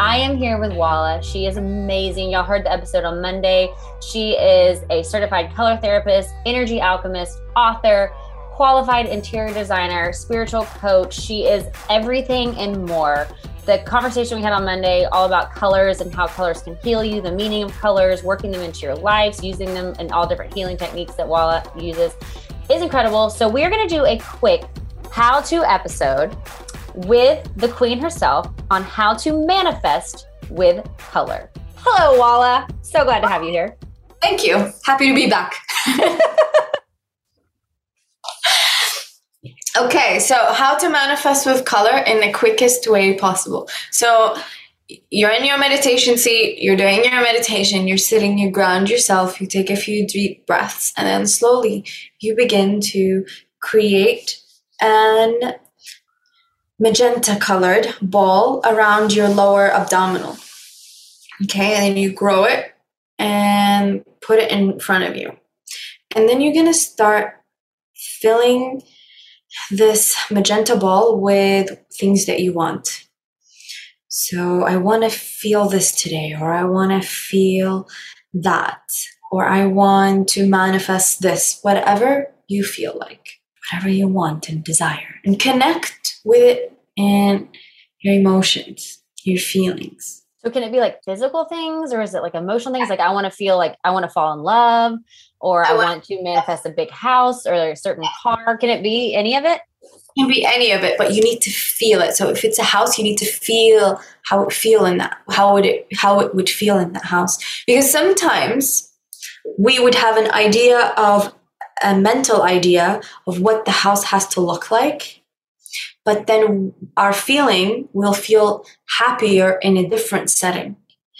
I am here with Wala. She is amazing. Y'all heard the episode on Monday. She is a certified color therapist, energy alchemist, author, qualified interior designer, spiritual coach. She is everything and more. The conversation we had on Monday, all about colors and how colors can heal you, the meaning of colors, working them into your lives, using them in all different healing techniques that Wala uses, is incredible. So, we're going to do a quick how to episode with the queen herself on how to manifest with color. Hello, Wala. So glad to have you here. Thank you. Happy to be back. okay, so how to manifest with color in the quickest way possible. So you're in your meditation seat, you're doing your meditation, you're sitting, you ground yourself, you take a few deep breaths, and then slowly you begin to create an magenta colored ball around your lower abdominal. Okay, and then you grow it and put it in front of you. And then you're gonna start filling this magenta ball with things that you want. So I want to feel this today, or I want to feel that, or I want to manifest this, whatever you feel like whatever you want and desire and connect with it and your emotions, your feelings. So can it be like physical things or is it like emotional things? Like I want to feel like I want to fall in love or I, I want to manifest a big house or a certain car. Can it be any of it? It can be any of it, but you need to feel it. So if it's a house, you need to feel how it feel in that how would it how it would feel in that house. Because sometimes we would have an idea of a mental idea of what the house has to look like but then our feeling will feel happier in a different setting.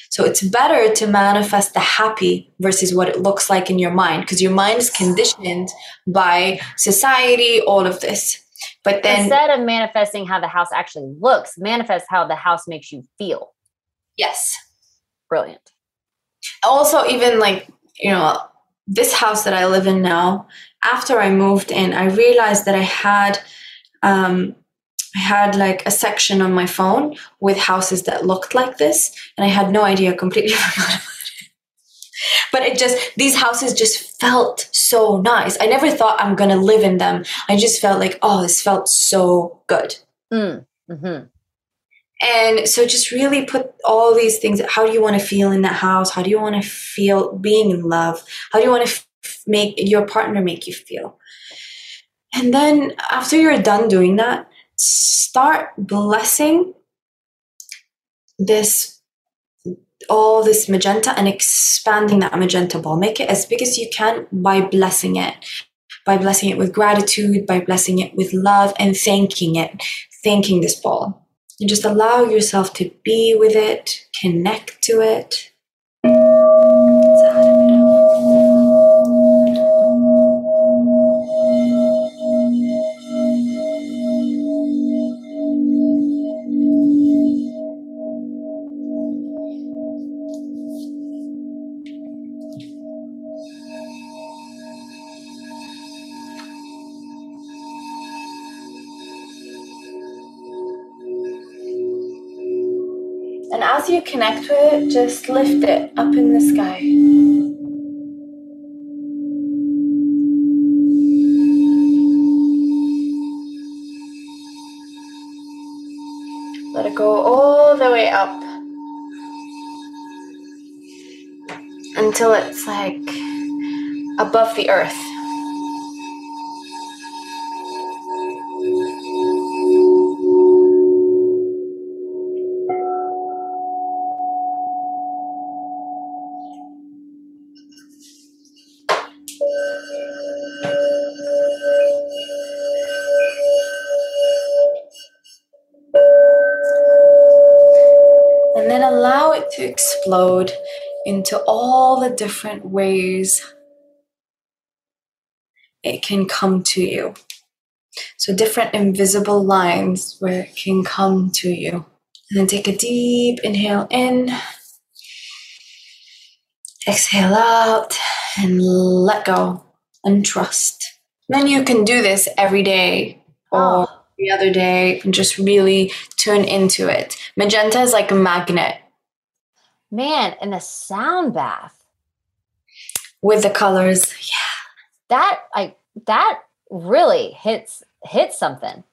So it's better to manifest the happy versus what it looks like in your mind because your mind is conditioned by society all of this. But then instead of manifesting how the house actually looks manifest how the house makes you feel. Yes. Brilliant. Also even like you know this house that I live in now, after I moved in, I realized that I had um, I had like a section on my phone with houses that looked like this, and I had no idea. Completely forgot about it. But it just these houses just felt so nice. I never thought I'm gonna live in them. I just felt like, oh, this felt so good. Mm. Mm-hmm. And so just really put all these things. How do you want to feel in that house? How do you want to feel being in love? How do you want to f- make your partner make you feel? And then after you're done doing that, start blessing this all this magenta and expanding that magenta ball. Make it as big as you can by blessing it. By blessing it with gratitude, by blessing it with love and thanking it, thanking this ball and just allow yourself to be with it, connect to it. As you connect with it, just lift it up in the sky. Let it go all the way up until it's like above the earth. It to explode into all the different ways it can come to you. So, different invisible lines where it can come to you. And then take a deep inhale in, exhale out, and let go and trust. Then you can do this every day or Oh. the other day and just really tune into it. Magenta is like a magnet Man, and the sound bath. with the colors. Yeah. That like that really hits hits something.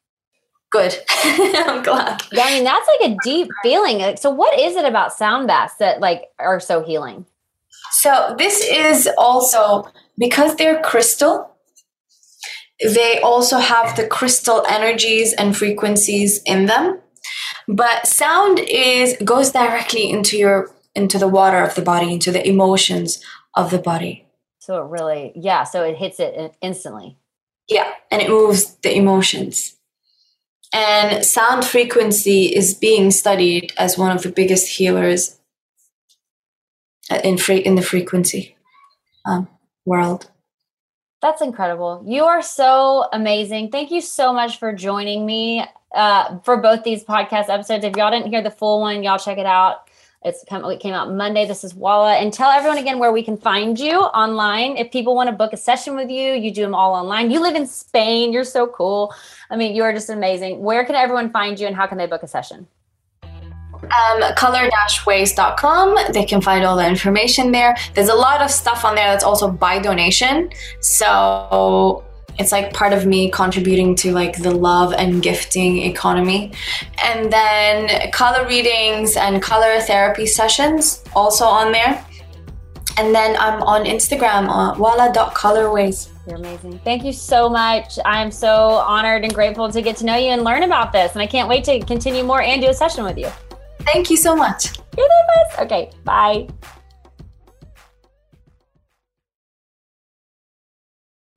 Good. I'm glad. Yeah, I mean, that's like a deep feeling. So what is it about sound baths that like are so healing? So this is also because they're crystal. They also have the crystal energies and frequencies in them. But sound is goes directly into your into the water of the body, into the emotions of the body. So it really, yeah. So it hits it instantly. Yeah, and it moves the emotions. And sound frequency is being studied as one of the biggest healers uh, in free in the frequency um, world. That's incredible. You are so amazing. Thank you so much for joining me uh, for both these podcast episodes. If y'all didn't hear the full one, y'all check it out. It's it came out Monday. This is Wala. And tell everyone again where we can find you online. If people want to book a session with you, you do them all online. You live in Spain. You're so cool. I mean, you are just amazing. Where can everyone find you and how can they book a session? um, color-ways.com they can find all the information there there's a lot of stuff on there that's also by donation so it's like part of me contributing to like the love and gifting economy and then color readings and color therapy sessions also on there and then i'm on instagram uh, on wala.colorways You're amazing. Thank you so much. I am so honored and grateful to get to know you and learn about this. And I can't wait to continue more and do a session with you. thank you so much You're the best. Okay, bye.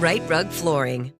Rite Rug Flooring.